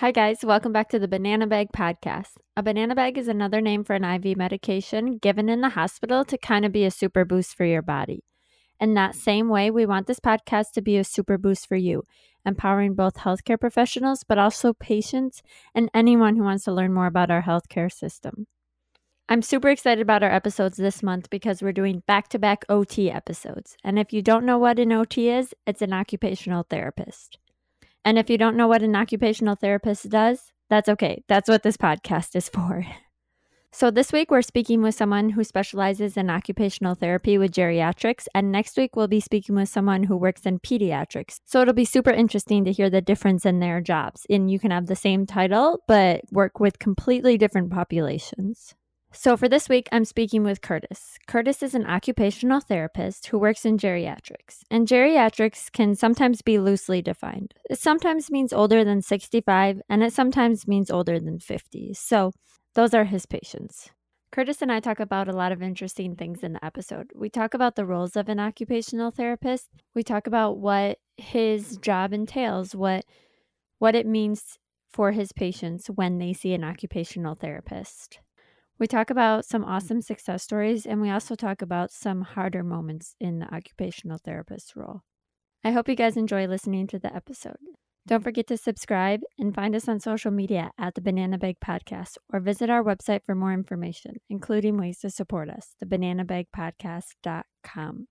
Hi, guys. Welcome back to the Banana Bag Podcast. A banana bag is another name for an IV medication given in the hospital to kind of be a super boost for your body. In that same way, we want this podcast to be a super boost for you, empowering both healthcare professionals, but also patients and anyone who wants to learn more about our healthcare system. I'm super excited about our episodes this month because we're doing back to back OT episodes. And if you don't know what an OT is, it's an occupational therapist. And if you don't know what an occupational therapist does, that's okay. That's what this podcast is for. So, this week we're speaking with someone who specializes in occupational therapy with geriatrics, and next week we'll be speaking with someone who works in pediatrics. So, it'll be super interesting to hear the difference in their jobs. And you can have the same title, but work with completely different populations. So, for this week, I'm speaking with Curtis. Curtis is an occupational therapist who works in geriatrics, and geriatrics can sometimes be loosely defined. It sometimes means older than 65, and it sometimes means older than 50. So, those are his patients. Curtis and I talk about a lot of interesting things in the episode. We talk about the roles of an occupational therapist. We talk about what his job entails, what what it means for his patients when they see an occupational therapist. We talk about some mm-hmm. awesome success stories, and we also talk about some harder moments in the occupational therapist role. I hope you guys enjoy listening to the episode. Don't forget to subscribe and find us on social media at the Banana Bag Podcast or visit our website for more information, including ways to support us, thebananabagpodcast.com.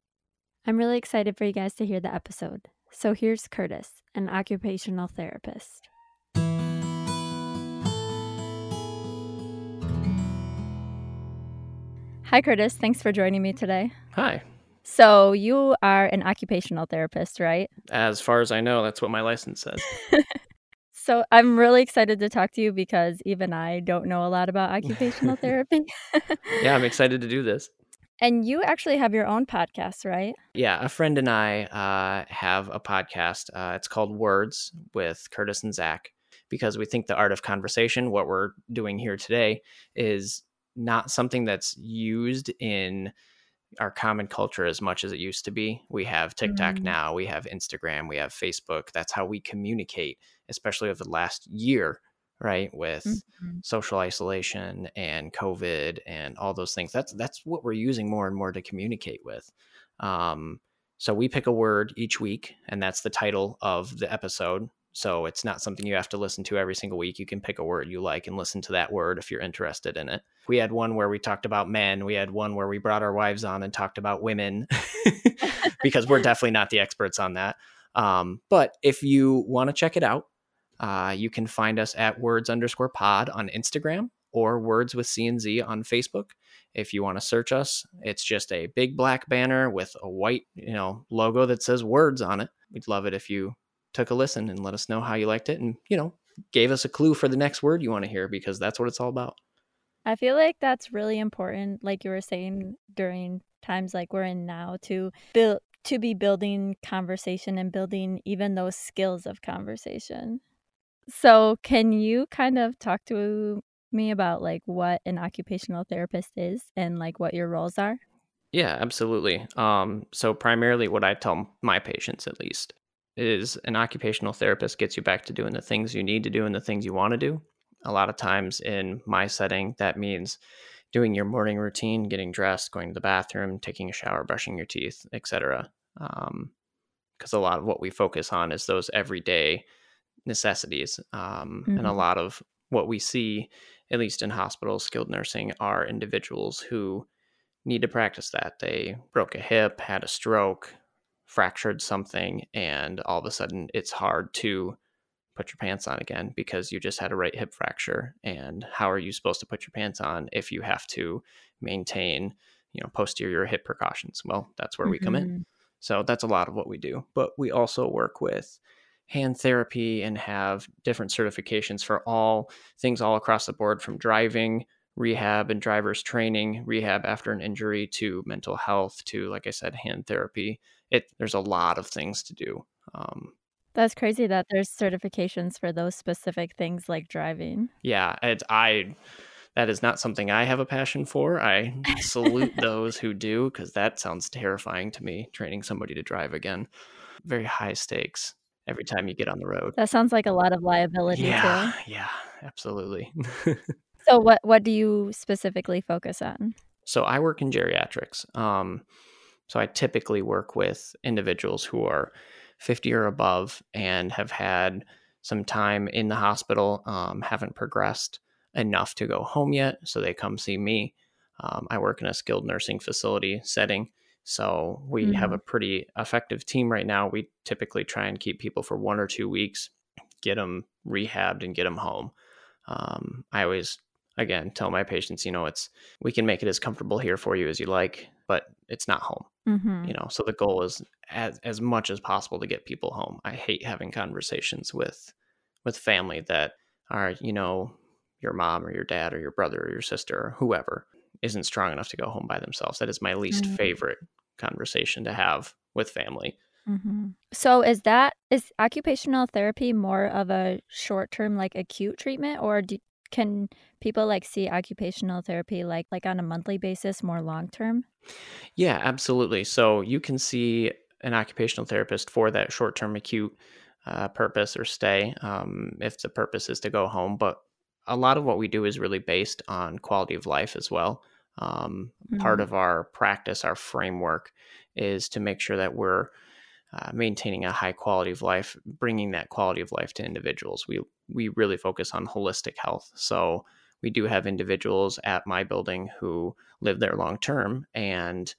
I'm really excited for you guys to hear the episode. So here's Curtis, an occupational therapist. Hi, Curtis. Thanks for joining me today. Hi. So, you are an occupational therapist, right? As far as I know, that's what my license says. so, I'm really excited to talk to you because even I don't know a lot about occupational therapy. yeah, I'm excited to do this. And you actually have your own podcast, right? Yeah, a friend and I uh, have a podcast. Uh, it's called Words with Curtis and Zach because we think the art of conversation, what we're doing here today, is not something that's used in our common culture as much as it used to be. We have TikTok mm. now, we have Instagram, we have Facebook. That's how we communicate, especially over the last year, right? With mm-hmm. social isolation and COVID and all those things. That's that's what we're using more and more to communicate with. Um, so we pick a word each week, and that's the title of the episode. So it's not something you have to listen to every single week. You can pick a word you like and listen to that word if you're interested in it. We had one where we talked about men. We had one where we brought our wives on and talked about women because we're definitely not the experts on that. Um, but if you want to check it out, uh, you can find us at words underscore pod on Instagram or words with CNZ on Facebook. If you want to search us, it's just a big black banner with a white, you know, logo that says words on it. We'd love it if you took a listen and let us know how you liked it and, you know, gave us a clue for the next word you want to hear because that's what it's all about. I feel like that's really important, like you were saying during times like we're in now, to build to be building conversation and building even those skills of conversation. So, can you kind of talk to me about like what an occupational therapist is and like what your roles are? Yeah, absolutely. Um, so primarily what I tell my patients at least is an occupational therapist gets you back to doing the things you need to do and the things you want to do. A lot of times in my setting, that means doing your morning routine, getting dressed, going to the bathroom, taking a shower, brushing your teeth, etc. Um, because a lot of what we focus on is those everyday necessities, um, mm-hmm. and a mm-hmm. lot of what we see, at least in hospitals, skilled nursing, are individuals who need to practice that. They broke a hip, had a stroke, fractured something and all of a sudden it's hard to put your pants on again because you just had a right hip fracture and how are you supposed to put your pants on if you have to maintain you know posterior hip precautions well that's where mm-hmm. we come in mm-hmm. so that's a lot of what we do but we also work with hand therapy and have different certifications for all things all across the board from driving rehab and driver's training rehab after an injury to mental health to like i said hand therapy it there's a lot of things to do. Um, That's crazy that there's certifications for those specific things like driving. Yeah, it's I that is not something I have a passion for. I salute those who do because that sounds terrifying to me. Training somebody to drive again, very high stakes. every time you get on the road. That sounds like a lot of liability yeah, too. Yeah, absolutely. so what what do you specifically focus on? So I work in geriatrics. Um, so I typically work with individuals who are 50 or above and have had some time in the hospital, um, haven't progressed enough to go home yet. So they come see me. Um, I work in a skilled nursing facility setting. So we mm-hmm. have a pretty effective team right now. We typically try and keep people for one or two weeks, get them rehabbed and get them home. Um, I always, again, tell my patients, you know, it's we can make it as comfortable here for you as you like, but it's not home. Mm-hmm. You know, so the goal is as as much as possible to get people home. I hate having conversations with with family that are, you know, your mom or your dad or your brother or your sister or whoever isn't strong enough to go home by themselves. That is my least mm-hmm. favorite conversation to have with family. Mm-hmm. So is that is occupational therapy more of a short term like acute treatment or do, can people like see occupational therapy like like on a monthly basis more long term? Yeah, absolutely. So you can see an occupational therapist for that short term acute uh, purpose or stay um, if the purpose is to go home. But a lot of what we do is really based on quality of life as well. Um, mm-hmm. Part of our practice, our framework, is to make sure that we're uh, maintaining a high quality of life, bringing that quality of life to individuals. We we really focus on holistic health. So we do have individuals at my building who live there long term, and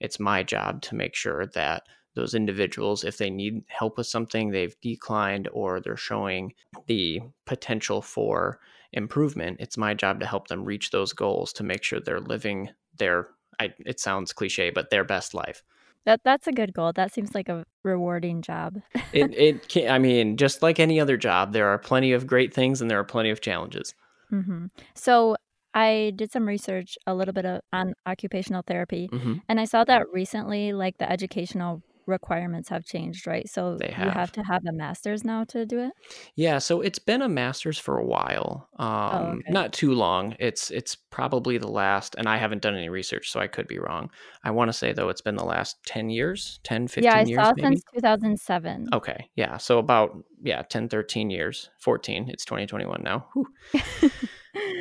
it's my job to make sure that those individuals, if they need help with something, they've declined or they're showing the potential for improvement. It's my job to help them reach those goals to make sure they're living their, I, it sounds cliche, but their best life. That that's a good goal. That seems like a rewarding job. it it can, I mean, just like any other job, there are plenty of great things and there are plenty of challenges. Mm-hmm. So I did some research a little bit of, on occupational therapy, mm-hmm. and I saw that recently, like the educational requirements have changed, right? So have. you have to have a master's now to do it. Yeah, so it's been a master's for a while, oh, um, oh, okay. not too long. It's it's probably the last, and I haven't done any research, so I could be wrong. I want to say though it's been the last ten years, 10, 15 yeah, I years. saw maybe? since two thousand seven. Okay, yeah, so about yeah 10, 13 years, fourteen. It's twenty twenty one now.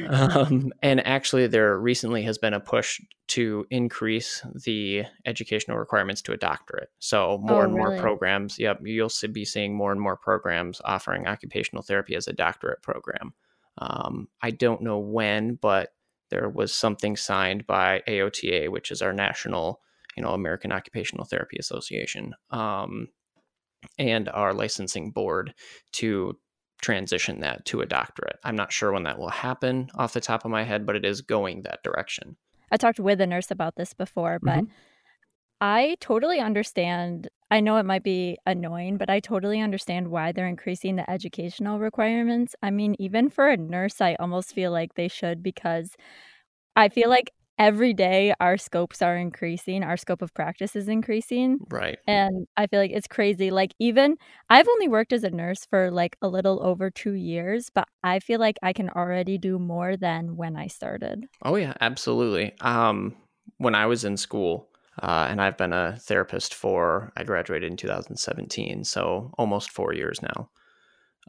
um, and actually, there recently has been a push to increase the educational requirements to a doctorate. So more oh, and more programs. Yep, you'll be seeing more and more programs offering occupational therapy as a doctorate program. Um, I don't know when, but there was something signed by AOTA, which is our national, you know, American Occupational Therapy Association, um, and our licensing board to transition that to a doctorate. I'm not sure when that will happen off the top of my head, but it is going that direction. I talked with a nurse about this before, but mm-hmm. I totally understand. I know it might be annoying, but I totally understand why they're increasing the educational requirements. I mean, even for a nurse, I almost feel like they should because I feel like every day our scopes are increasing our scope of practice is increasing. Right. And i feel like it's crazy like even i've only worked as a nurse for like a little over two years but i feel like i can already do more than when i started. Oh yeah absolutely. Um when i was in school uh, and i've been a therapist for i graduated in 2017 so almost four years now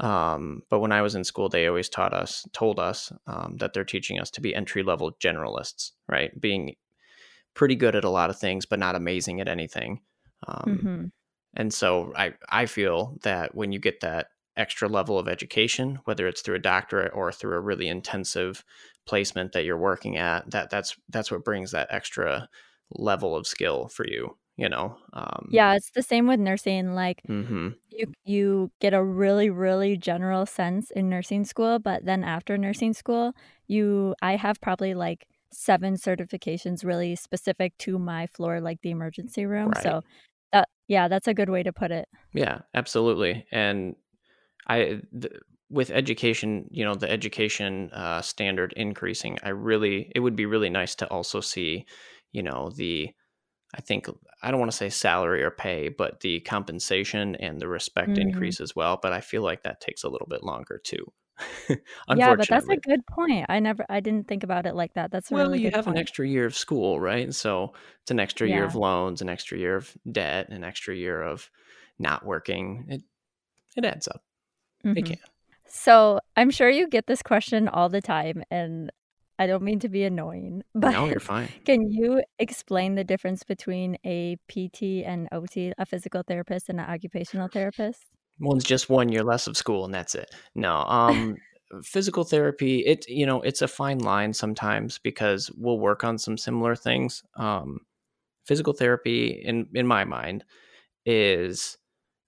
um, but when I was in school, they always taught us, told us um, that they're teaching us to be entry level generalists, right? Being pretty good at a lot of things, but not amazing at anything. Um, mm-hmm. And so I, I feel that when you get that extra level of education, whether it's through a doctorate or through a really intensive placement that you're working at, that that's that's what brings that extra level of skill for you you know um, yeah it's the same with nursing like mm-hmm. you you get a really really general sense in nursing school but then after nursing school you i have probably like seven certifications really specific to my floor like the emergency room right. so that yeah that's a good way to put it yeah absolutely and i th- with education you know the education uh, standard increasing i really it would be really nice to also see you know the I think I don't want to say salary or pay, but the compensation and the respect mm. increase as well. But I feel like that takes a little bit longer too. yeah, but that's a good point. I never, I didn't think about it like that. That's well, really you have point. an extra year of school, right? So it's an extra yeah. year of loans, an extra year of debt, an extra year of not working. It, it adds up. Mm-hmm. It can. So I'm sure you get this question all the time, and I don't mean to be annoying, but no, you're fine. Can you explain the difference between a PT and OT, a physical therapist and an occupational therapist? One's just one year less of school, and that's it. No, um, physical therapy, it you know, it's a fine line sometimes because we'll work on some similar things. Um, physical therapy, in in my mind, is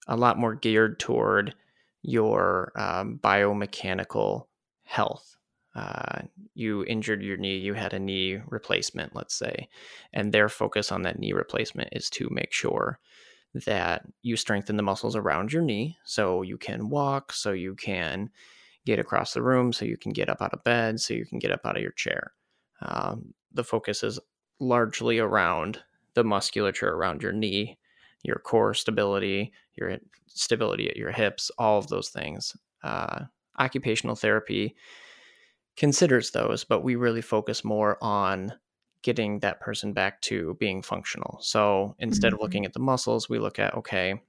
a lot more geared toward your um, biomechanical health uh, you injured your knee, you had a knee replacement, let's say, and their focus on that knee replacement is to make sure that you strengthen the muscles around your knee so you can walk, so you can get across the room, so you can get up out of bed, so you can get up out of your chair. Um, the focus is largely around the musculature around your knee, your core stability, your stability at your hips, all of those things. Uh, occupational therapy considers those, but we really focus more on getting that person back to being functional. So instead mm-hmm. of looking mm-hmm. at the muscles, we look at okay,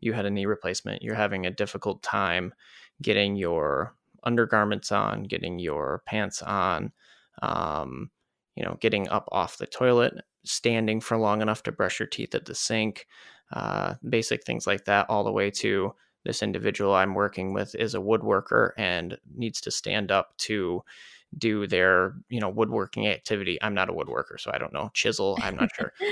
you had a knee replacement, you're having a difficult time getting your undergarments on, getting your pants on, um, you know, getting up off the toilet, standing for long enough to brush your teeth at the sink, uh, basic things like that, all the way to this individual I'm working with is a woodworker and needs to stand up to do their you know woodworking activity. I'm not a woodworker so i don't know. Chisel i'm not sure.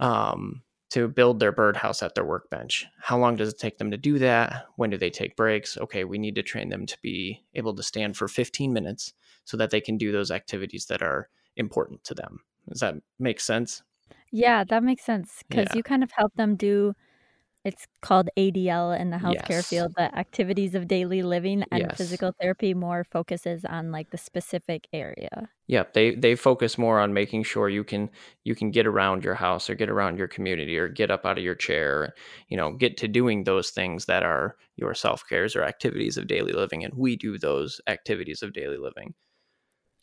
Um, to build their birdhouse at their workbench. How long does it take them to do that? When do they take breaks? Okay we need to train them to be able to stand for 15 minutes so that they can do those activities that are important to them. Does that make sense? Yeah that makes sense because yeah. you kind of help them do it's called ADL in the healthcare yes. field, the activities of daily living and yes. physical therapy more focuses on like the specific area. Yep, they they focus more on making sure you can you can get around your house or get around your community or get up out of your chair, you know, get to doing those things that are your self-cares or activities of daily living and we do those activities of daily living.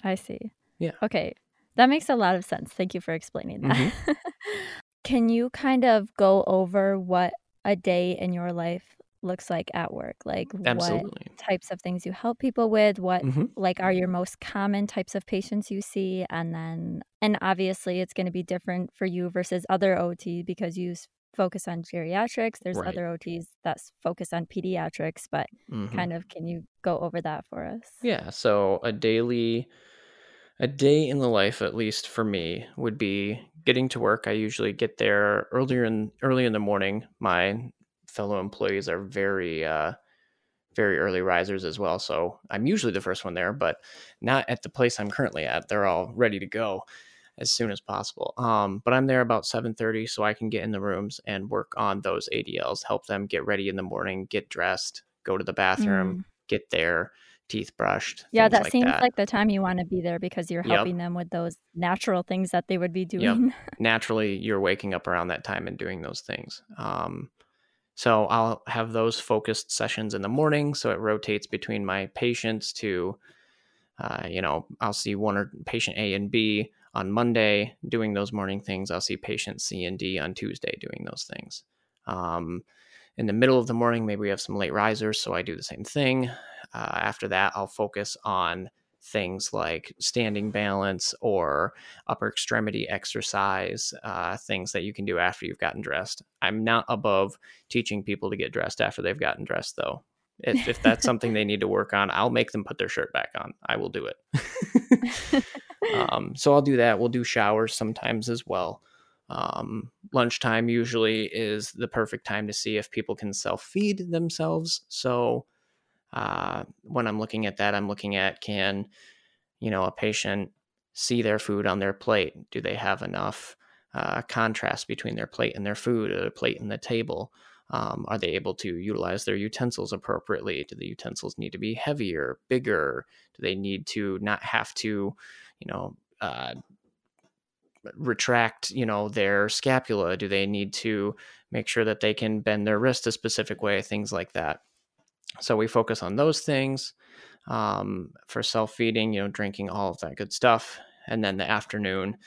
I see. Yeah. Okay. That makes a lot of sense. Thank you for explaining that. Mm-hmm. Can you kind of go over what a day in your life looks like at work like Absolutely. what types of things you help people with what mm-hmm. like are your most common types of patients you see and then and obviously it's going to be different for you versus other ot because you focus on geriatrics there's right. other ots that focus on pediatrics but mm-hmm. kind of can you go over that for us yeah so a daily a day in the life at least for me would be getting to work. I usually get there earlier in early in the morning. My fellow employees are very uh, very early risers as well so i'm usually the first one there but not at the place i'm currently at. They're all ready to go as soon as possible. Um, but i'm there about 7.30 so i can get in the rooms and work on those adls help them get ready in the morning get dressed go to the bathroom mm. get there teeth brushed. Yeah, that like seems that. like the time you want to be there because you're helping yep. them with those natural things that they would be doing. Yep. Naturally, you're waking up around that time and doing those things. Um, so I'll have those focused sessions in the morning. So it rotates between my patients to, uh, you know, I'll see one or patient A and B on Monday doing those morning things. I'll see patient C and D on Tuesday doing those things. Um, in the middle of the morning, maybe we have some late risers, so I do the same thing. Uh, after that, I'll focus on things like standing balance or upper extremity exercise, uh, things that you can do after you've gotten dressed. I'm not above teaching people to get dressed after they've gotten dressed, though. If, if that's something they need to work on, I'll make them put their shirt back on. I will do it. um, so I'll do that. We'll do showers sometimes as well. Um, lunchtime usually is the perfect time to see if people can self feed themselves. So uh, when I'm looking at that, I'm looking at can, you know, a patient see their food on their plate? Do they have enough uh, contrast between their plate and their food, or their plate and the table? Um, are they able to utilize their utensils appropriately? Do the utensils need to be heavier, bigger? Do they need to not have to, you know, uh, retract, you know, their scapula? Do they need to make sure that they can bend their wrist a specific way? Things like that. So we focus on those things um, for self feeding, you know, drinking all of that good stuff. And then the afternoon,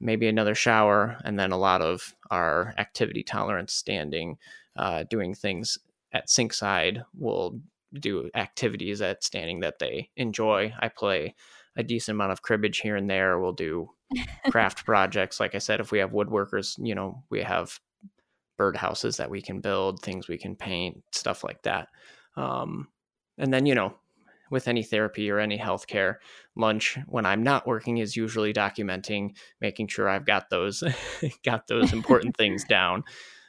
maybe another shower, and then a lot of our activity tolerance, standing, uh, doing things at sink Sinkside will do activities at standing that they enjoy. I play a decent amount of cribbage here and there. We'll do craft projects. Like I said, if we have woodworkers, you know, we have birdhouses that we can build, things we can paint, stuff like that. Um, and then, you know, with any therapy or any healthcare, lunch when I'm not working is usually documenting, making sure I've got those got those important things down.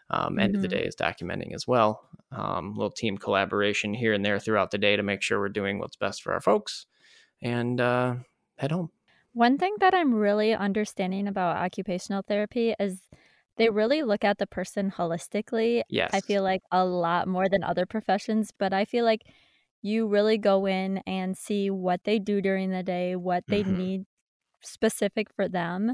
Um, end mm-hmm. of the mm-hmm. day is documenting as well. Um, little team collaboration here and there throughout the day to make sure we're doing what's best for our folks, and uh, head home. One thing that I'm really understanding about occupational therapy is they really look at the person holistically. Yes. I feel like a lot more than other professions, but I feel like you really go in and see what they do during the day, what they mm-hmm. need specific for them.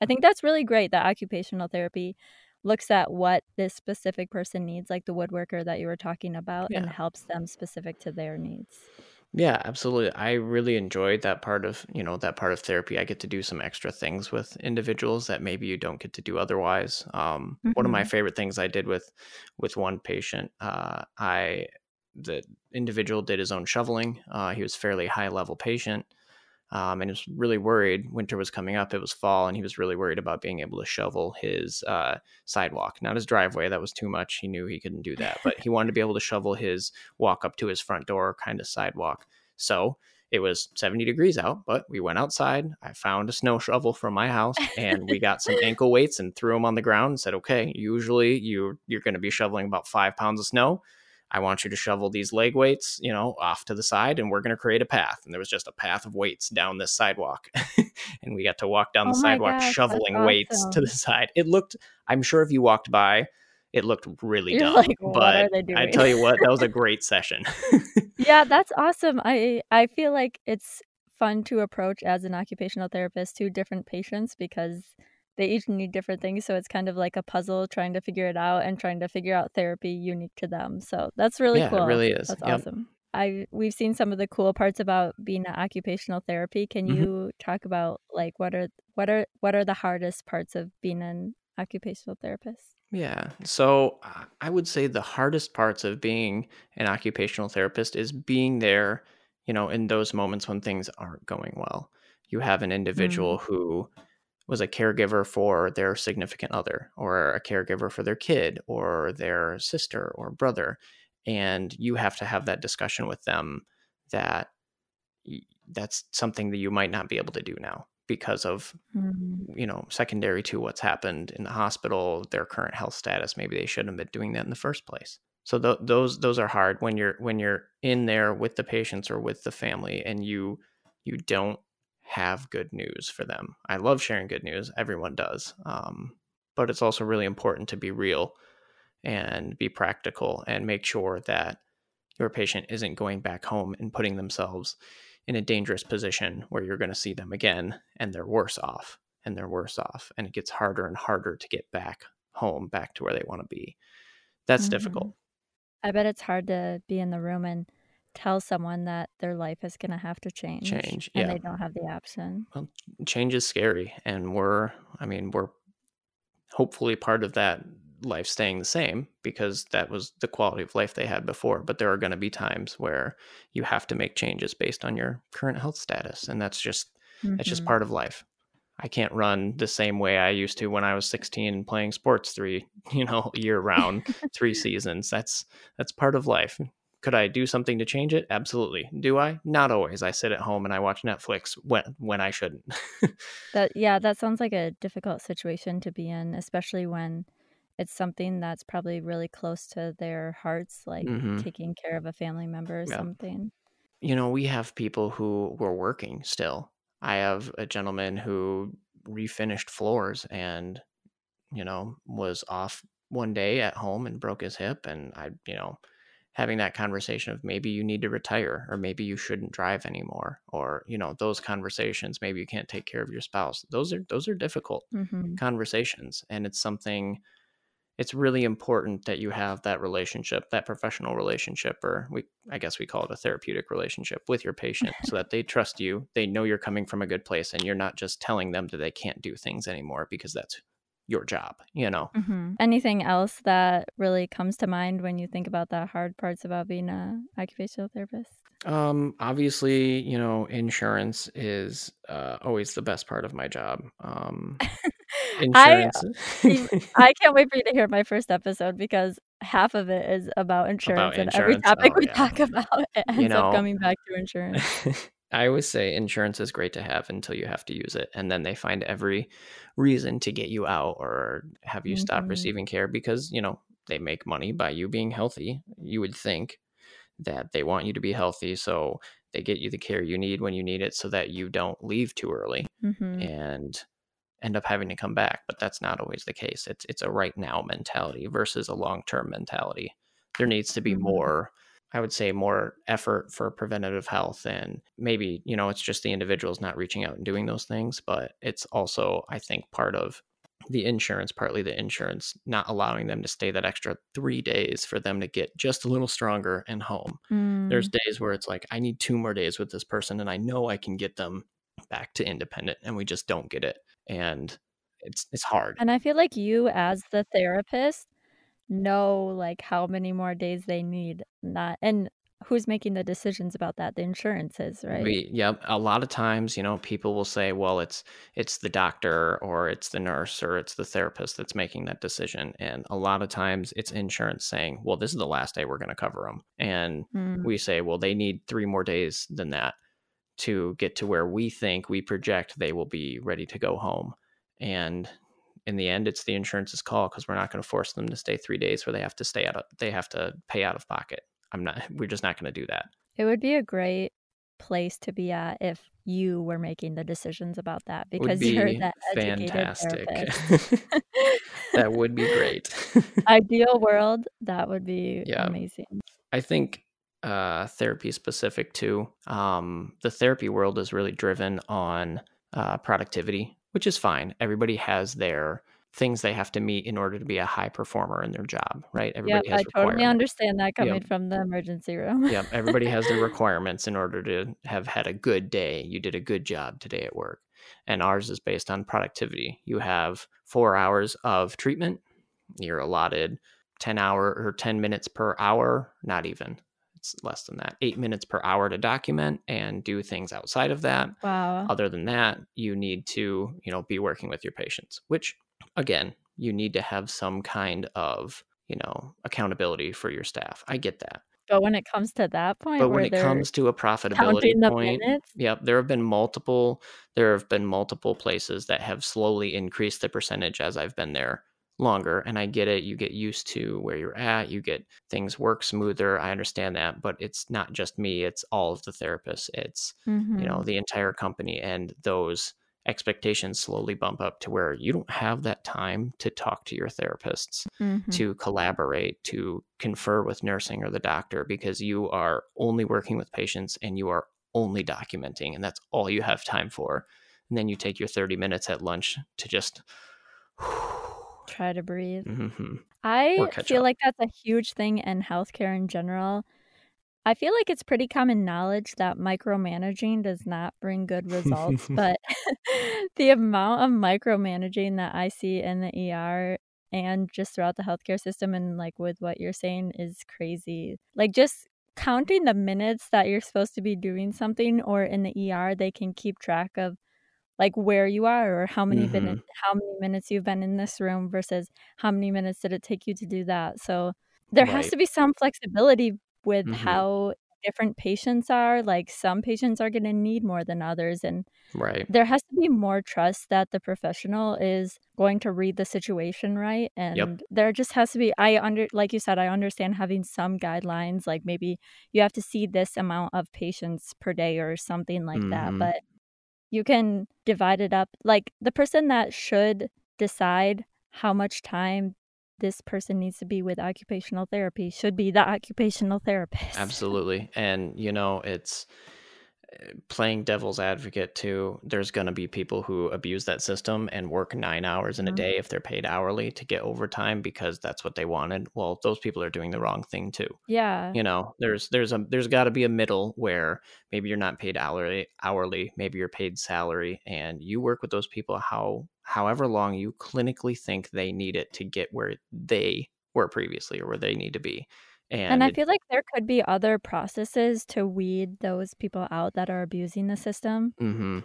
I think that's really great that occupational therapy looks at what this specific person needs, like the woodworker that you were talking about, yeah. and helps them specific to their needs. Yeah, absolutely. I really enjoyed that part of, you know, that part of therapy. I get to do some extra things with individuals that maybe you don't get to do otherwise. Um, mm-hmm. One of my mm-hmm. favorite things I did with with one patient, uh, I the individual did his own shoveling. Uh, he was fairly high level patient. Um, and he was really worried. Winter was coming up; it was fall, and he was really worried about being able to shovel his uh, sidewalk, not his driveway. That was too much. He knew he couldn't do that, but he wanted to be able to shovel his walk up to his front door kind of sidewalk. So it was 70 degrees out, but we went outside. I found a snow shovel from my house, and we got some ankle weights and threw them on the ground and said, "Okay, usually you you're going to be shoveling about five pounds of snow." I want you to shovel these leg weights, you know, off to the side, and we're going to create a path. And there was just a path of weights down this sidewalk. and we got to walk down the oh sidewalk gosh, shoveling weights to the side. It looked, I'm sure if you walked by, it looked really You're dumb. Like, but I tell you what, that was a great session. yeah, that's awesome. I I feel like it's fun to approach as an occupational therapist to different patients because they each need different things so it's kind of like a puzzle trying to figure it out and trying to figure out therapy unique to them so that's really yeah, cool it really is that's yep. awesome i we've seen some of the cool parts about being an occupational therapy can mm-hmm. you talk about like what are what are what are the hardest parts of being an occupational therapist yeah. So uh, I would say the hardest parts of being an occupational therapist is being there, you know, in those moments when things aren't going well. You have an individual mm. who was a caregiver for their significant other or a caregiver for their kid or their sister or brother and you have to have that discussion with them that that's something that you might not be able to do now because of mm-hmm. you know secondary to what's happened in the hospital their current health status maybe they shouldn't have been doing that in the first place so th- those those are hard when you're when you're in there with the patients or with the family and you you don't have good news for them. I love sharing good news. Everyone does. Um, but it's also really important to be real and be practical and make sure that your patient isn't going back home and putting themselves in a dangerous position where you're going to see them again and they're worse off and they're worse off. And it gets harder and harder to get back home, back to where they want to be. That's mm-hmm. difficult. I bet it's hard to be in the room and tell someone that their life is going to have to change change and they don't have the option well change is scary and we're i mean we're hopefully part of that life staying the same because that was the quality of life they had before but there are going to be times where you have to make changes based on your current health status and that's just mm-hmm. that's just mm-hmm. part of life I can't run the same way I used to when I was 16 playing sports three, you know, year round, three seasons. That's that's part of life. Could I do something to change it? Absolutely. Do I? Not always. I sit at home and I watch Netflix when when I shouldn't. that yeah, that sounds like a difficult situation to be in, especially when it's something that's probably really close to their hearts, like mm-hmm. taking care of a family member or yeah. something. You know, we have people who were working still. I have a gentleman who refinished floors and you know was off one day at home and broke his hip and I you know having that conversation of maybe you need to retire or maybe you shouldn't drive anymore or you know those conversations maybe you can't take care of your spouse those are those are difficult mm-hmm. conversations and it's something it's really important that you have that relationship that professional relationship or we i guess we call it a therapeutic relationship with your patient so that they trust you they know you're coming from a good place and you're not just telling them that they can't do things anymore because that's your job, you know. Mm-hmm. Anything else that really comes to mind when you think about the hard parts about being a occupational therapist? Um, obviously, you know, insurance is uh, always the best part of my job. Um, insurance. I, I can't wait for you to hear my first episode because half of it is about insurance, About and every topic Oh, we yeah. talk about it ends You know, up coming back to insurance. I always say insurance is great to have until you have to use it. And then they find every reason to get you out or have you stop Mhm. receiving care because, you know, they make money by you being healthy. You would think that they want you to be healthy. So they get you the care you need when you need it so that you don't leave too early hmm and end up having to come back. But that's not always the case. It's it's a right now mentality versus a long term mentality. There needs to be Mhm. more, I would say, more effort for preventative health. And maybe, you know, it's just the individuals not reaching out and doing those things. But it's also, I think, part of the insurance, partly the insurance, not allowing them to stay that extra three days for them to get just a little stronger and home. There's Mm. days where it's like, I need two more days with this person and I know I can get them back to independent and we just don't get it. And it's it's hard. And I feel like you, as the therapist, know like how many more days they need. Not and who's making the decisions about that? The insurance is, right? We yeah, a lot of times, you know, people will say, well, it's it's the doctor or it's the nurse or it's the therapist that's making that decision. And a lot of times it's insurance saying, well, this is the last day we're going to cover them. And Mm. we say, well, they need three more days than that to get to where we think we project they will be ready to go home. And in the end, it's the insurance's call because we're not going to force them to stay three days where they have to stay out of, they have to pay out of pocket. I'm not, we're just not going to do that. It would be a great place to be at if you were making the decisions about that because you're that fantastic. that would be great. Ideal world, that would be Yeah. amazing. I think uh, therapy specific too. Um, the therapy world is really driven on uh, productivity, which is fine. Everybody has their things they have to meet in order to be a high performer in their job, right? Yep, Everybody has I totally understand that coming Yep. from the emergency room. Yep, everybody has their requirements in order to have had a good day. You did a good job today at work. And ours is based on productivity. You have four hours of treatment. You're allotted 10 hour or 10 minutes per hour, not even. It's less than that. Eight minutes per hour to document and do things outside of that. Wow. Other than that, you need to, you know, be working with your patients, which again, you need to have some kind of, you know, accountability for your staff. I get that. But when it comes to that point But when it comes to a profitability point, minutes, yep, there have been multiple there have been multiple places that have slowly increased the percentage as I've been there longer and I get it. You get used to where you're at, you get things work smoother. I understand that, but it's not just me, it's all of the therapists. It's, Mhm. you know, the entire company and those expectations slowly bump up to where you don't have that time to talk to your therapists Mhm. to collaborate, to confer with nursing or the doctor because you are only working with patients and you are only documenting, and that's all you have time for. And then you take your 30 minutes at lunch to just. Try to breathe. Mhm. I feel up. like that's a huge thing in healthcare in general. I feel like it's pretty common knowledge that micromanaging does not bring good results, but the amount of micromanaging that I see in the ER and just throughout the healthcare system and like with what you're saying is crazy. Like just counting the minutes that you're supposed to be doing something or in the ER they can keep track of like where you are or how many minutes how many minutes you've been in this room versus how many minutes did it take you to do that. So there has to be some flexibility with Mhm. how different patients are. Like some patients are going to need more than others and Right. there has to be more trust that the professional is going to read the situation right and there just has to be i under like you said i understand having some guidelines like maybe you have to see this amount of patients per day or something like that Mhm. but you can divide it up like the person that should decide how much time this person needs to be with occupational therapy should be the occupational therapist Absolutely. And, you know, it's playing devil's advocate too there's going to be people who abuse that system and work nine hours in a day mm-hmm. if they're paid hourly to get overtime because that's what they wanted. Well those people are doing the wrong thing too. Yeah. you know there's there's a there's got to be a middle where maybe you're not paid hourly hourly maybe you're paid salary and you work with those people how however long you clinically think they need it to get where they were previously or where they need to be and, And I feel like there could be other processes to weed those people out that are abusing the system. Mm-hmm.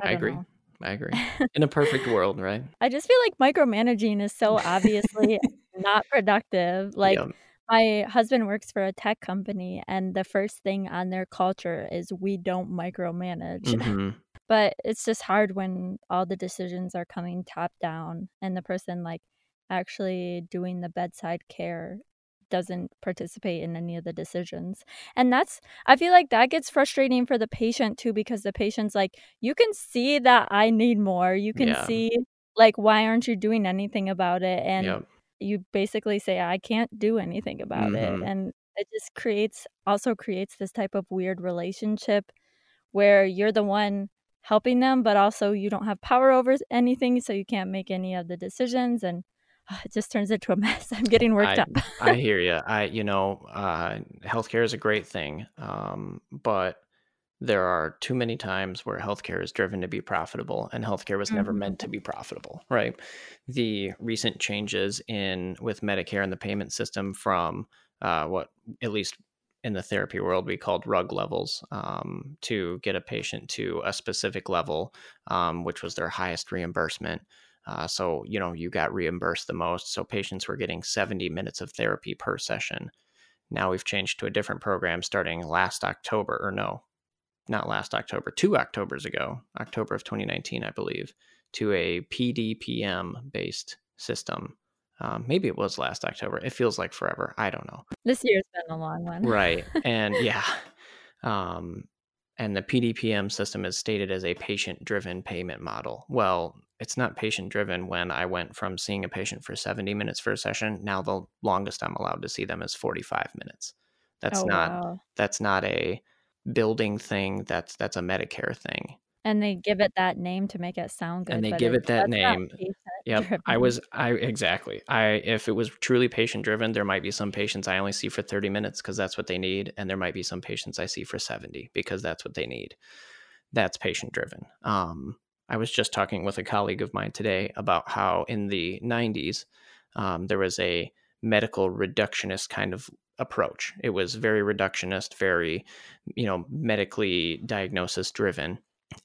I, don't agree know. i agree in a perfect world right I just feel like micromanaging is so obviously not productive. Like Yep. my husband works for a tech company and the first thing on their culture is we don't micromanage. Mhm. But it's just hard when all the decisions are coming top down and the person like actually doing the bedside care doesn't participate in any of the decisions. And that's I feel like that gets frustrating for the patient too because the patient's like you can see that I need more. You can Yeah. see like why aren't you doing anything about it and Yep. you basically say I can't do anything about Mhm. it and it just creates also creates this type of weird relationship where you're the one helping them but also you don't have power over anything so you can't make any of the decisions and it just turns into a mess. I'm getting worked I, up. I hear you. I, you know, uh, healthcare is a great thing, um, but there are too many times where healthcare is driven to be profitable, and healthcare was never Mhm. meant to be profitable, right? The recent changes in with Medicare and the payment system from uh, what, at least in the therapy world, we called rug levels um, to get a patient to a specific level, um, which was their highest reimbursement. Uh, so, you know, you got reimbursed the most. So patients were getting 70 minutes of therapy per session. Now we've changed to a different program starting last October, or no, not last October, two Octobers ago, October of 2019, I believe, to a PDPM based system. Um, maybe it was last October. It feels like forever. I don't know. This year's been a long one. Right. And yeah. Um, and the PDPM system is stated as a patient driven payment model. Well, it's not patient driven when I went from seeing a patient for 70 minutes for a session. Now the longest I'm allowed to see them is 45 minutes. That's oh, not wow. that's not a building thing. That's that's a Medicare thing. And they give it that name to make it sound good. And they give it that name. Yep. I was I exactly. I if it was truly patient driven, there might be some patients I only see for 30 minutes because that's what they need, and there might be some patients I see for 70 because that's what they need. That's patient driven. Um, I was just talking with a colleague of mine today about how in the 90s um, there was a medical reductionist kind of approach. It was very reductionist, very you know medically diagnosis driven,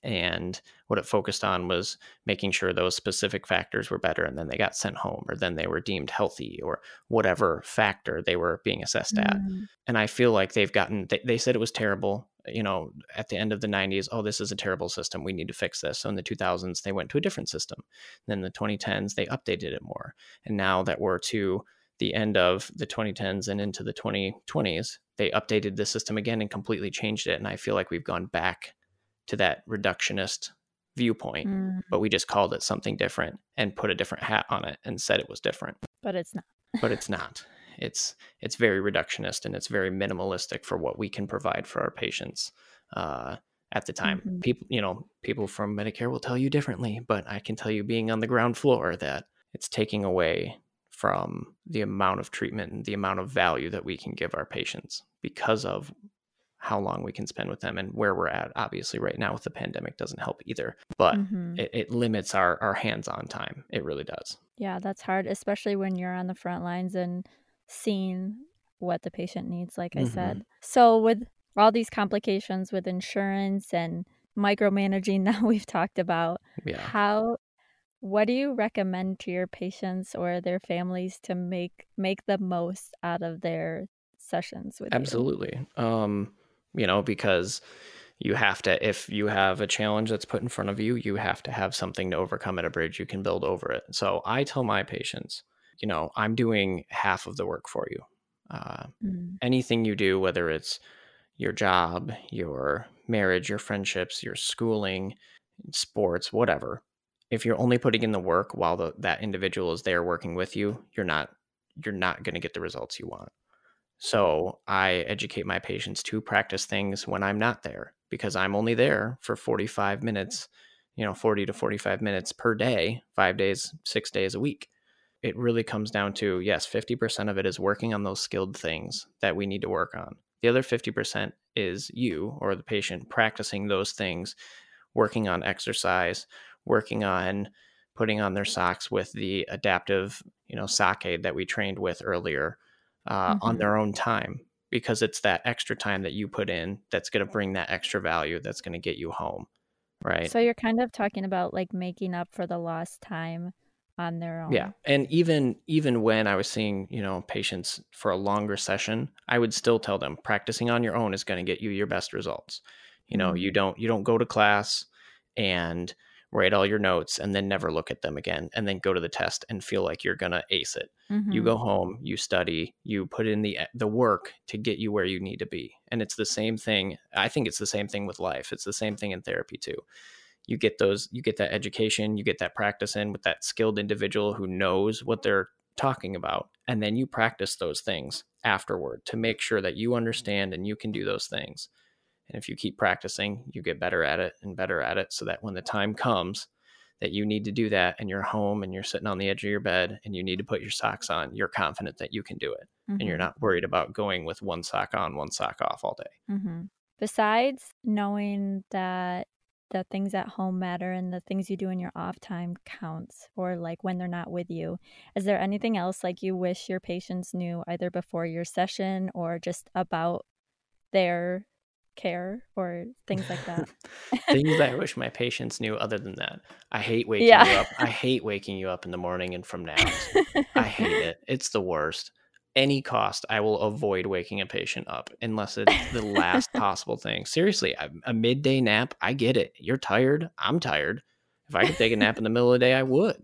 and what it focused on was making sure those specific factors were better and then they got sent home or then they were deemed healthy or whatever factor they were being assessed at. Mm. and i feel like they've gotten they, they said it was terrible you know at the end of the 90s oh this is a terrible system we need to fix this. So in the 2000s they went to a different system. Then the 2010s they updated it more. And now that we're to the end of the 2010s and into the 2020s they updated the system again and completely changed it and i feel like we've gone back to that reductionist viewpoint Mm. but we just called it something different and put a different hat on it and said it was different But it's not. but it's not it's it's very reductionist and it's very minimalistic for what we can provide for our patients uh, at the time Mhm. people you know people from medicare will tell you differently but i can tell you being on the ground floor that it's taking away from the amount of treatment and the amount of value that we can give our patients because of how long we can spend with them and where we're at obviously right now with the pandemic doesn't help either but Mhm. it, it limits our our hands-on time it really does Yeah, that's hard, especially when you're on the front lines and seeing what the patient needs, like I Mhm. said. So, with all these complications with insurance and micromanaging that we've talked about, yeah how what do you recommend to your patients or their families to make make the most out of their sessions with you? Absolutely. Um, you know, because you have to if you have a challenge that's put in front of you, you have to have something to overcome at a bridge you can build over it. So I tell my patients, you know, I'm doing half of the work for you. Uh, Mm. anything you do, whether it's your job, your marriage, your friendships, your schooling, sports, whatever, if you're only putting in the work while the, that individual is there working with you, you're not you're not going to get the results you want. So I educate my patients to practice things when I'm not there because I'm only there for 45 minutes, you know, 40 to 45 minutes per day, five days, six days a week. It really comes down to yes, 50% of it is working on those skilled things that we need to work on. The other 50% is you or the patient practicing those things, working on exercise, working on putting on their socks with the adaptive, you know, sock aid that we trained with earlier uh, mm-hmm. on their own time because it's that extra time that you put in that's going to bring that extra value that's going to get you home. Right. So you're kind of talking about like making up for the lost time on their own. Yeah. And even even when I was seeing, you know, patients for a longer session, I would still tell them practicing on your own is going to get you your best results. You know, mm-hmm. you don't you don't go to class and write all your notes and then never look at them again and then go to the test and feel like you're going to ace it. Mm-hmm. You go home, you study, you put in the the work to get you where you need to be. And it's the same thing. I think it's the same thing with life. It's the same thing in therapy too. You get those you get that education, you get that practice in with that skilled individual who knows what they're talking about and then you practice those things afterward to make sure that you understand and you can do those things and if you keep practicing, you get better at it and better at it so that when the time comes that you need to do that and you're home and you're sitting on the edge of your bed and you need to put your socks on, you're confident that you can do it. Mm-hmm. And you're mm-hmm. not worried about going with one sock on, one sock off all day. Mm-hmm. Besides knowing that the things at home matter and the things you do in your off time counts or like when they're not with you is there anything else like you wish your patients knew either before your session or just about their care or things like that. things that I wish my patients knew other than that. I hate waking yeah. you up. I hate waking you up in the morning and from naps. I hate it. It's the worst. Any cost, I will avoid waking a patient up unless it's the last possible thing. Seriously, a, a midday nap, I get it. You're tired. I'm tired. If I could take a nap in the middle of the day, I would.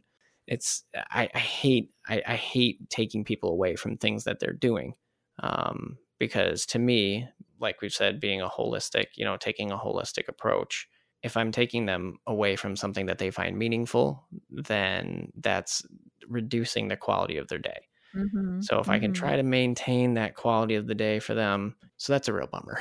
It's I, I hate I, I hate taking people away from things that they're doing. Um, because to me like we've said, being a holistic, you know, taking a holistic approach. If I'm taking them away from something that they find meaningful, then that's reducing the quality of their day. Mm-hmm. So if mm-hmm. I can try mm-hmm. to maintain that quality of the day for them, so that's a real bummer.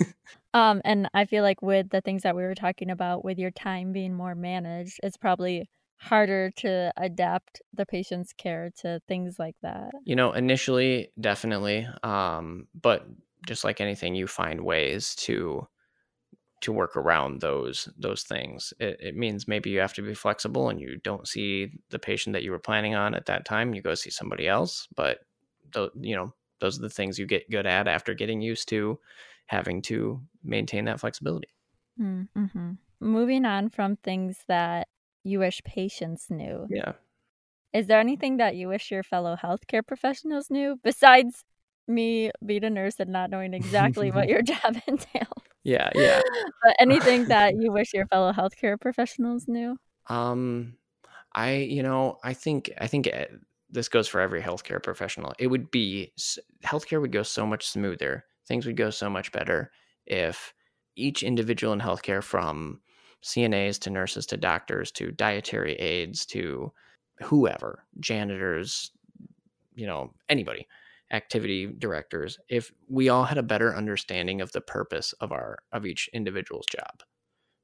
um, and I feel like with the things that we were talking about, with your time being more managed, it's probably harder to adapt the patient's care to things like that. You know, initially, definitely. Um, but just like anything, you find ways to to work around those those things. It, it, means maybe you have to be flexible and you don't see the patient that you were planning on at that time. You go see somebody else, but th- you know those are the things you get good at after getting used to having to maintain that flexibility. Mm, mm-hmm. Moving on from things that you wish patients knew. Yeah. Is there anything that you wish your fellow healthcare professionals knew besides me being a nurse and not knowing exactly what your job entails. Yeah, yeah. But anything that you wish your fellow healthcare professionals knew? Um, I, you know, I think I think eh, this goes for every healthcare professional. It would be healthcare would go so much smoother. Things would go so much better if each individual in healthcare, from CNAs to nurses to doctors to dietary aides to whoever, janitors, you know, anybody activity directors if we all had a better understanding of the purpose of our of each individual's job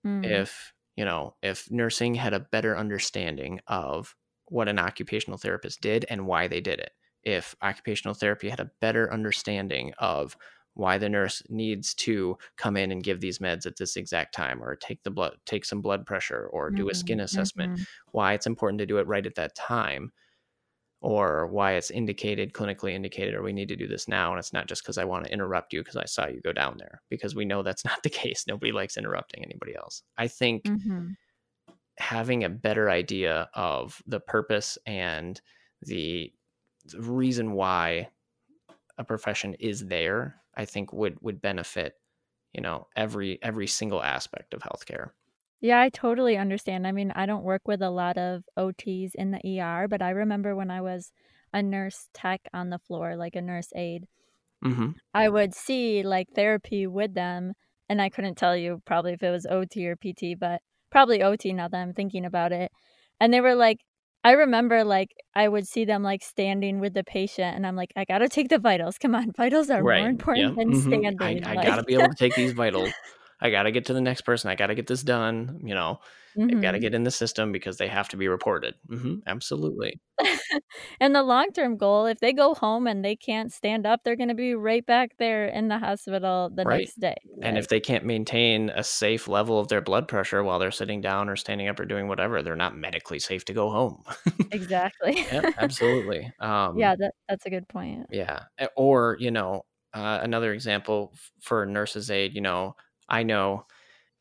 mm. if you know if nursing had a better understanding of what an occupational therapist did and why they did it if occupational therapy had a better understanding of why the nurse needs to come in and give these meds at this exact time or take the blood take some blood pressure or do a skin mm-hmm. assessment mm-hmm. why it's important to do it right at that time or why it's indicated clinically indicated or we need to do this now and it's not just because i want to interrupt you because i saw you go down there because we know that's not the case. Nobody likes interrupting anybody else. I think mm-hmm. having a better idea of the purpose and the, the reason why a profession is there i think would would benefit you know every every single aspect of healthcare yeah, I totally understand. I mean, I don't work with a lot of OTs in the ER, but I remember when I was a nurse tech on the floor, like a nurse aide, mm-hmm. I would see like therapy with them. And I couldn't tell you probably if it was OT or PT, but probably OT now that I'm thinking about it. And they were like, I remember like I would see them like standing with the patient, and I'm like, I gotta take the vitals. Come on, vitals are Right. more important Yeah. than hmm standing. I, I like, gotta be able to take these vitals. I gotta get to the next person. I gotta get this done. You know, they've got to get in the system because they have to be reported. hmm Absolutely. and the long term goal, if they go home and they can't stand up, they're gonna be right back there in the hospital the Right. next day. And if they can't maintain a safe level of their blood pressure while they're sitting down or standing up or doing whatever, they're not medically safe to go home. exactly. yep, absolutely. Um, yeah, that that's a good point. Yeah. Or, you know, uh, another example for nurses aid, you know, I know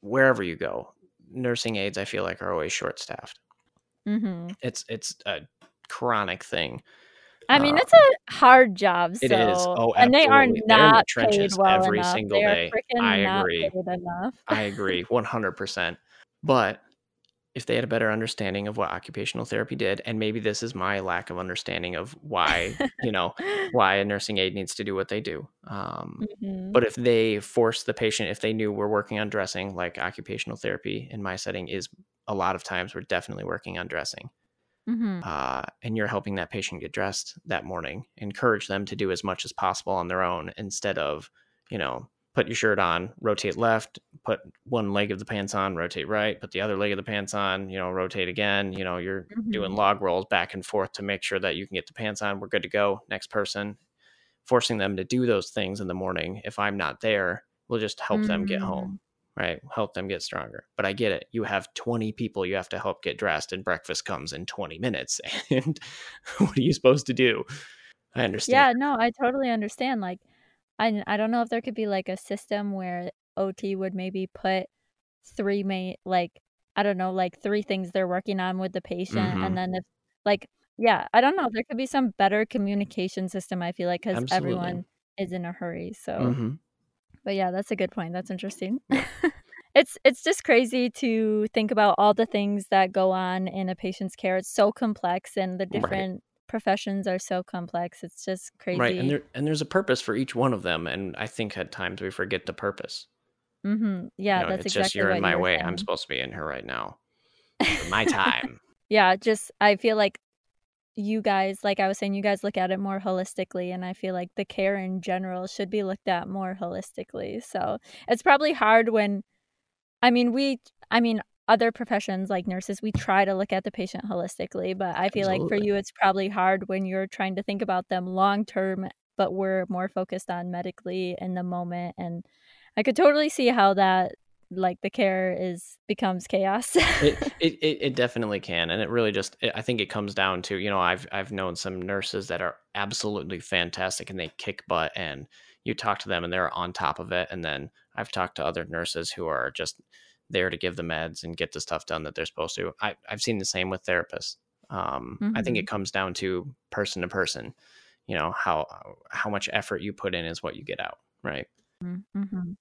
wherever you go, nursing aides I feel like are always short staffed. hmm It's it's a chronic thing. I mean, Um, it's a hard job. it is. So, Oh, and they are absolutely. In the not paid well every enough. single They day. I not agree. I agree 100%. But if they had a better understanding of what occupational therapy did, and maybe this is my lack of understanding of why, you know, why a nursing aide needs to do what they do. Um, Mhm. But if they force the patient, if they knew we're working on dressing, like occupational therapy in my setting is a lot of times we're definitely working on dressing, mm-hmm. uh, and you're helping that patient get dressed that morning, encourage them to do as much as possible on their own instead of, you know, put your shirt on, rotate left, put one leg of the pants on, rotate right, put the other leg of the pants on, you know, rotate again. You know, you're doing Mhm. log rolls back and forth to make sure that you can get the pants on. We're good to go. Next person forcing them to do those things in the morning if i'm not there we'll just help them get Mm. home right help them get stronger but i get it you have 20 people you have to help get dressed and breakfast comes in 20 minutes and what are you supposed to do i understand Yeah, no, I totally understand. Like, I I don't know if there could be like a system where OT would maybe put three main like I don't know, like three things they're working on with the patient, Mhm. and then if like yeah, I don't know, there could be some better communication system. I feel like because everyone is in a hurry. So, hmm but yeah, that's a good point. That's interesting. it's it's just crazy to think about all the things that go on in a patient's care. It's so complex, and the Right. Professions are so complex. It's just crazy. right and there and there's a purpose for each one of them and i think at times we forget the purpose Mm-hmm. Yeah, you know that's it's exactly just you're in my you way i'm supposed to be in here right now my time yeah, just I feel like you guys, like I was saying, you guys look at it more holistically, and I feel like the care in general should be looked at more holistically. So it's probably hard when, I mean, we, I mean, other professions like nurses, we try to look at the patient holistically, but I feel like for you, it's probably hard when you're trying to think about them long term, but we're more focused on medically in the moment. And I could totally see how that, like, the care is becomes chaos. it, it it it definitely can and it really just it, i think it comes down to you know i've i've known some nurses that are absolutely fantastic and they kick butt and you talk to them and they're on top of it and then i've talked to other nurses who are just there to give the meds and get the stuff done that they're supposed to I, i've seen the same with therapists um, i think it comes down to person to person you know how how much effort you put in is what you get out right Mm-hmm.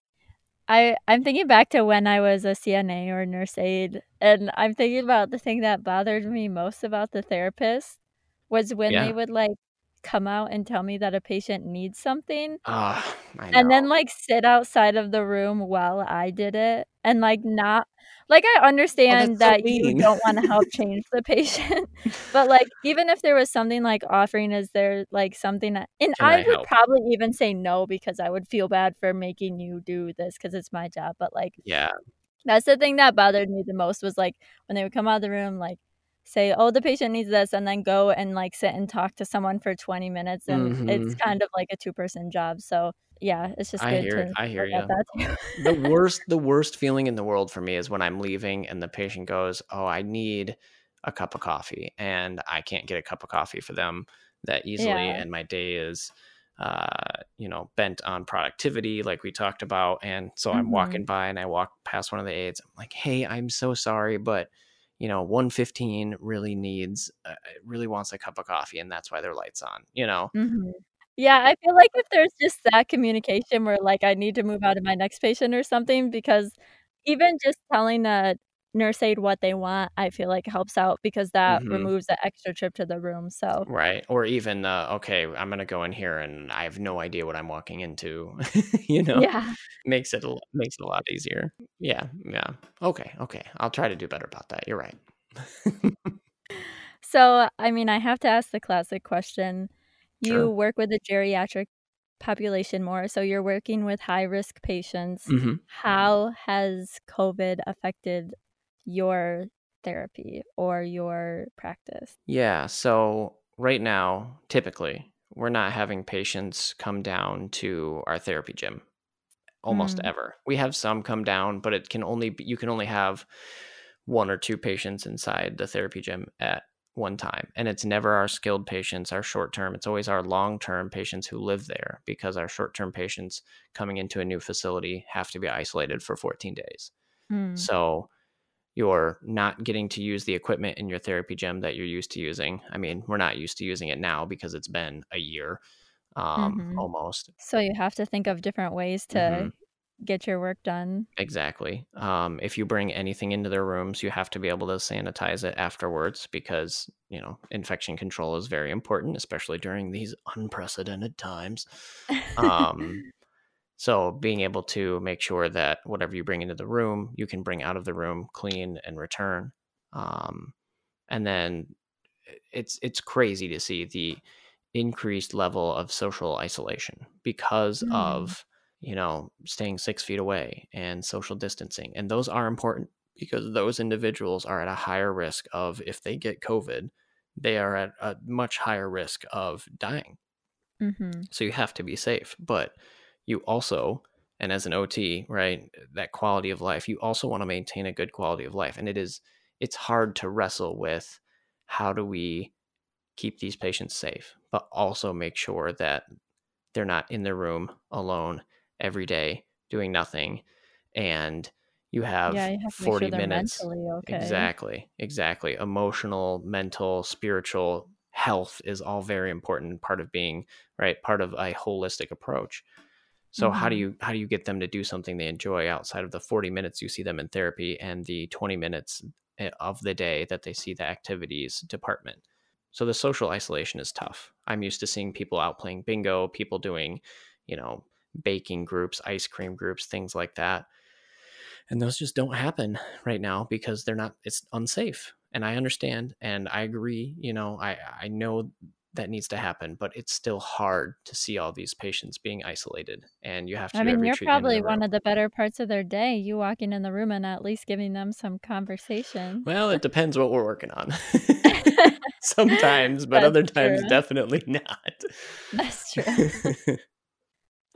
I I'm thinking back to when I was a CNA or nurse aide, and I'm thinking about the thing that bothered me most about the therapist was when Yeah. they would like come out and tell me that a patient needs something, ah, i know and then like sit outside of the room while I did it, and like not like I oh understand so that you don't want to help change the patient, but like even if there was something like offering, is there like something that, and I i would help? probably even say no because I would feel bad for making you do this because it's my job. But like yeah. that's the thing that bothered me the most was like when they would come out of the room, like say, "Oh, the patient needs this," and then go and like sit and talk to someone for twenty minutes, and it's hmm kind of like a two person job. So yeah, it's just i hear to i hear you the worst the worst feeling in the world for me is when i'm leaving and the patient goes oh i need a cup of coffee and i can't get a cup of coffee for them that easily yeah. and my day is uh you know bent on productivity like we talked about and so i'm hmm walking by and i walk past one of the aides i'm like hey i'm so sorry but you know 115 really needs uh, really wants a cup of coffee and that's why their lights on you know? Hmm Yeah, I feel like if there's just that communication where like I need to move out of my next patient or something, because even just telling a nurse aide what they want, I feel like helps out because that hmm removes the extra trip to the room. So Right. Or even, uh, okay, I'm going to go in here and I have no idea what I'm walking into. you know, yeah. makes it a, makes it a lot easier. Yeah. Yeah. Okay. Okay. I'll try to do better about that. You're right. So, I mean, I have to ask the classic question. You Sure. work with the geriatric population more, so you're working with high risk patients. hmm How has COVID affected your therapy or your practice? Yeah. So right now, typically, we're not having patients come down to our therapy gym almost Mm, ever. We have some come down, but it can only be, you can only have one or two patients inside the therapy gym at one time. And it's never our skilled patients, our short term. It's always our long term patients who live there because our short term patients coming into a new facility have to be isolated for 14 days. mm, So you're not getting to use the equipment in your therapy gym that you're used to using. I mean, we're not used to using it now because it's been a year um, mhm. almost. So you have to think of different ways to get your work done. Exactly. Um, if you bring anything into their rooms, you have to be able to sanitize it afterwards because, you know, infection control is very important, especially during these unprecedented times. Um, so being able to make sure that whatever you bring into the room, you can bring out of the room clean and return. Um, and then it's it's crazy to see the increased level of social isolation because Mm, of you know staying six feet away and social distancing and those are important because those individuals are at a higher risk of if they get covid they are at a much higher risk of dying mhm. so you have to be safe but you also and as an ot right that quality of life you also want to maintain a good quality of life and it is it's hard to wrestle with how do we keep these patients safe but also make sure that they're not in their room alone every day doing nothing and you Yeah, have you have to make sure 40 minutes mentally okay. exactly exactly emotional mental spiritual health is all very important part of being right part of a holistic approach so how do Mhm. you how do you get them to do something they enjoy outside of the 40 minutes you see them in therapy and the 20 minutes eh, of the day that they see the activities department? So the social isolation is tough. I'm used to seeing people out playing bingo people doing you know baking groups ice cream groups things like that. And those just don't happen right now because they're not it's unsafe. And i understand and i agree you know i i know that needs to happen but it's still hard to see all these patients being isolated and you have to I mean, you're probably one of the better parts of their day, you walking in the room and at least giving them some conversation. well it depends what we're working on sometimes but That's other times true. definitely not That's true.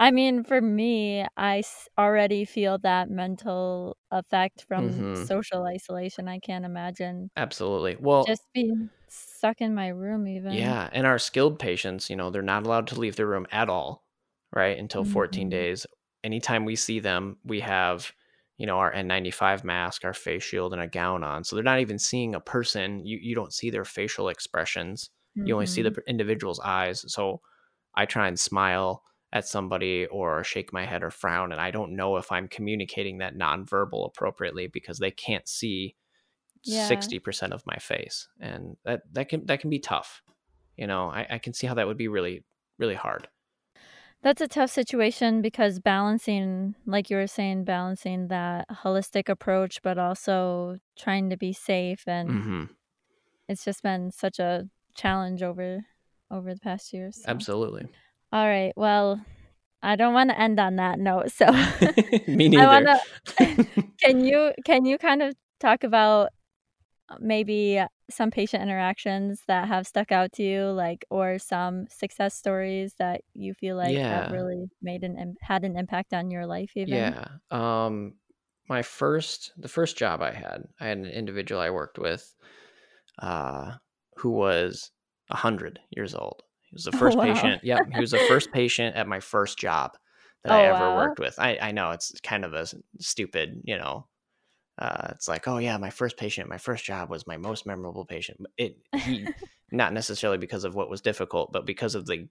I mean, for me, I already feel that mental effect from hmm social isolation. I can't imagine absolutely well just being stuck in my room, even. Yeah, and our skilled patients, you know, they're not allowed to leave their room at all, right? Until 14 hmm days. Anytime we see them, we have, you know, our N95 mask, our face shield, and a gown on. So they're not even seeing a person. You you don't see their facial expressions. You only see the hmm individual's eyes. So I try and smile at somebody or shake my head or frown, and I don't know if I'm communicating that nonverbal appropriately because they can't see Yeah. 60% of my face and that that can that can be tough you know I, I can see how that would be really really hard That's a tough situation because balancing, like you were saying, balancing that holistic approach, but also trying to be safe. And hmm it's just been such a challenge over over the past years. So, absolutely all right. Well, I don't want to end on that note. So, me neither to. can you can you kind of talk about maybe some patient interactions that have stuck out to you, like, or some success stories that you feel like have really made an had an impact on your life, even? yeah um my first the first job i had i had an individual i worked with uh who was 100 years old he was the Oh first wow! patient yep he was the first patient at my first job that i Oh ever wow! worked with i i know it's kind of a stupid you know Uh, it's like, oh yeah, my first patient, my first job was my most memorable patient. It he not necessarily because of what was difficult, but because of the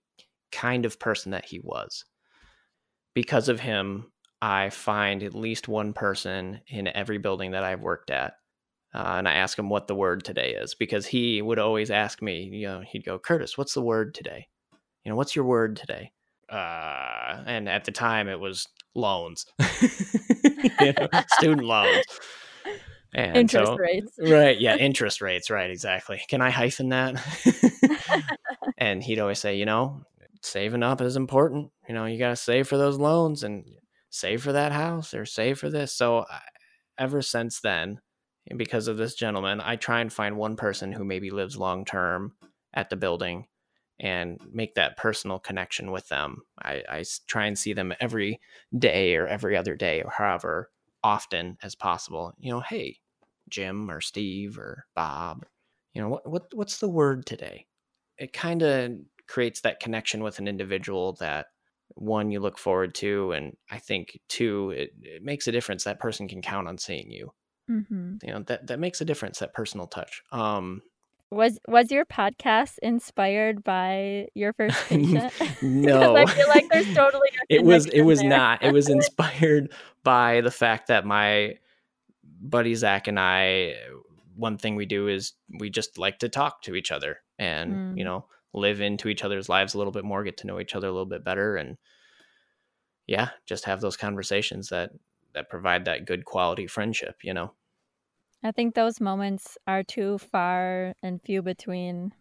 kind of person that he was. Because of him, I find at least one person in every building that I've worked at, uh, and I ask him what the word today is because he would always ask me. You know, he'd go, Curtis, what's the word today? You know, what's your word today? Uh, and at the time, it was loans, you know, student loans And Interest so- rates. right yeah interest rates right exactly can i hyphen that and he'd always say you know saving up is important you know you got to save for those loans and save for that house or save for this so I- ever since then because of this gentleman i try and find one person who maybe lives long term at the building and make that personal connection with them I try and see them every day or every other day or however often as possible you know hey Jim or Steve or Bob. You know, what, what what's the word today? It kind of creates that connection with an individual that one you look forward to and I think two it, it makes a difference that person can count on seeing you. Hmm You know, that that makes a difference that personal touch. Um Was was your podcast inspired by your first patient? no. I feel like there's totally a it was it was there. not it was inspired by the fact that my buddy zach and i one thing we do is we just like to talk to each other and you Mm. know live into each other's lives a little bit more get to know each other a little bit better and yeah just have those conversations that that provide that good quality friendship you know I think those moments are too far and few between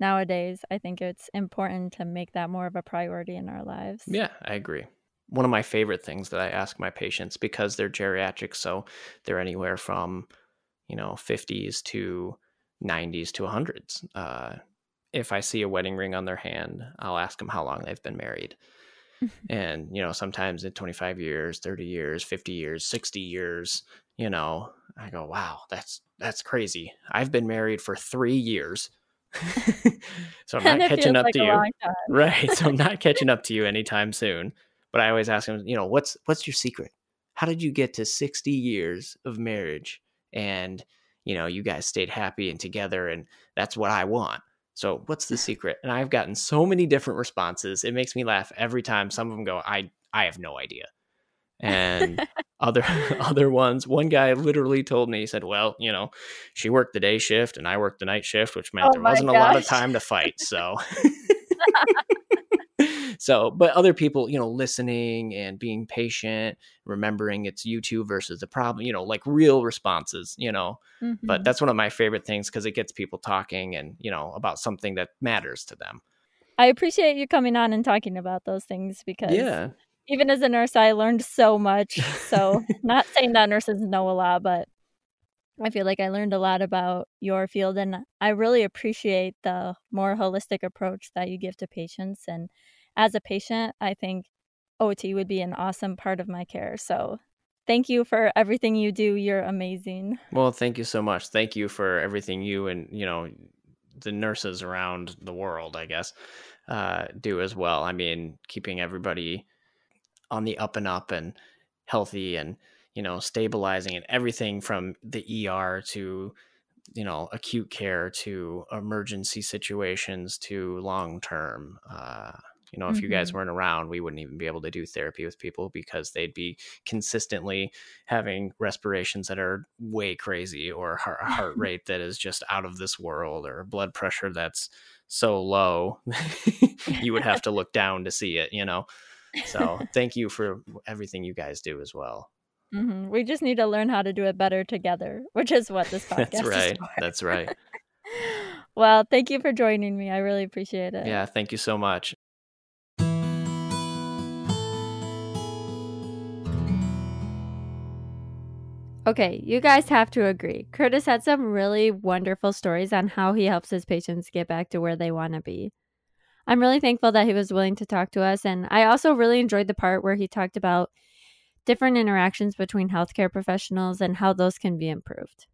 nowadays. I think it's important to make that more of a priority in our lives. Yeah, I agree. One of my favorite things that I ask my patients because they're geriatric, so they're anywhere from, you know, 50s to 90s to 100s. Uh, if I see a wedding ring on their hand, I'll ask them how long they've been married. And, you know, sometimes in 25 years, 30 years, 50 years, 60 years, you know, I go, wow, that's that's crazy. I've been married for three years. so I'm not catching up like to you. Right. So I'm not catching up to you anytime soon. But I always ask them, you know, what's what's your secret? How did you get to 60 years of marriage and you know, you guys stayed happy and together and that's what I want. So what's the secret? And I've gotten so many different responses. It makes me laugh every time. Some of them go, I I have no idea. And other other ones, one guy literally told me, he said, Well, you know, she worked the day shift and I worked the night shift, which meant Oh there wasn't a lot of time to fight. So so but other people you know listening and being patient remembering it's you two versus the problem you know like real responses you know but Mhm. that's one of my favorite things because it gets people talking and you know about something that matters to them I appreciate you coming on and talking about those things because yeah even as a nurse, I learned so much. So, not saying that nurses know a lot, but I feel like I learned a lot about your field. And I really appreciate the more holistic approach that you give to patients. And as a patient, I think OT would be an awesome part of my care. So, thank you for everything you do. You're amazing. well thank you so much thank you for everything you and you know the nurses around the world i guess uh, do as well i mean keeping everybody on the up and up and healthy and you know stabilizing and everything from the ER to you know acute care to emergency situations to long term uh you know if you guys Mhm. weren't around we wouldn't even be able to do therapy with people because they'd be consistently having respirations that are way crazy or heart, a heart rate that is just out of this world or blood pressure that's so low you would have to look down to see it you know so thank you for everything you guys do as well. Mhm. We just need to learn how to do it better together, which is what this podcast is. That's right. is for. That's right. well, thank you for joining me. I really appreciate it. Yeah. Thank you so much. Okay, you guys have to agree. Curtis had some really wonderful stories on how he helps his patients get back to where they want to be. I'm really thankful that he was willing to talk to us, and I also really enjoyed the part where he talked about different interactions between healthcare professionals and how those can be improved.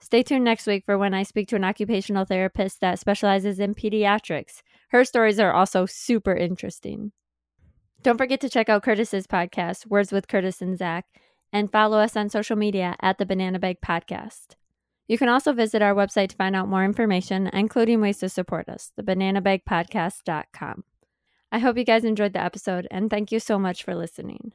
Stay tuned next week for when I speak to an occupational therapist that specializes in pediatrics. Her stories are also super interesting. Don't forget to check out Curtis's podcast, Words with Curtis and Zach, and follow us on social media at the Banana Bag Podcast. You can also visit our website to find out more information, including ways to support us, thebananabagpodcast.com. I hope you guys enjoyed the episode, and thank you so much for listening.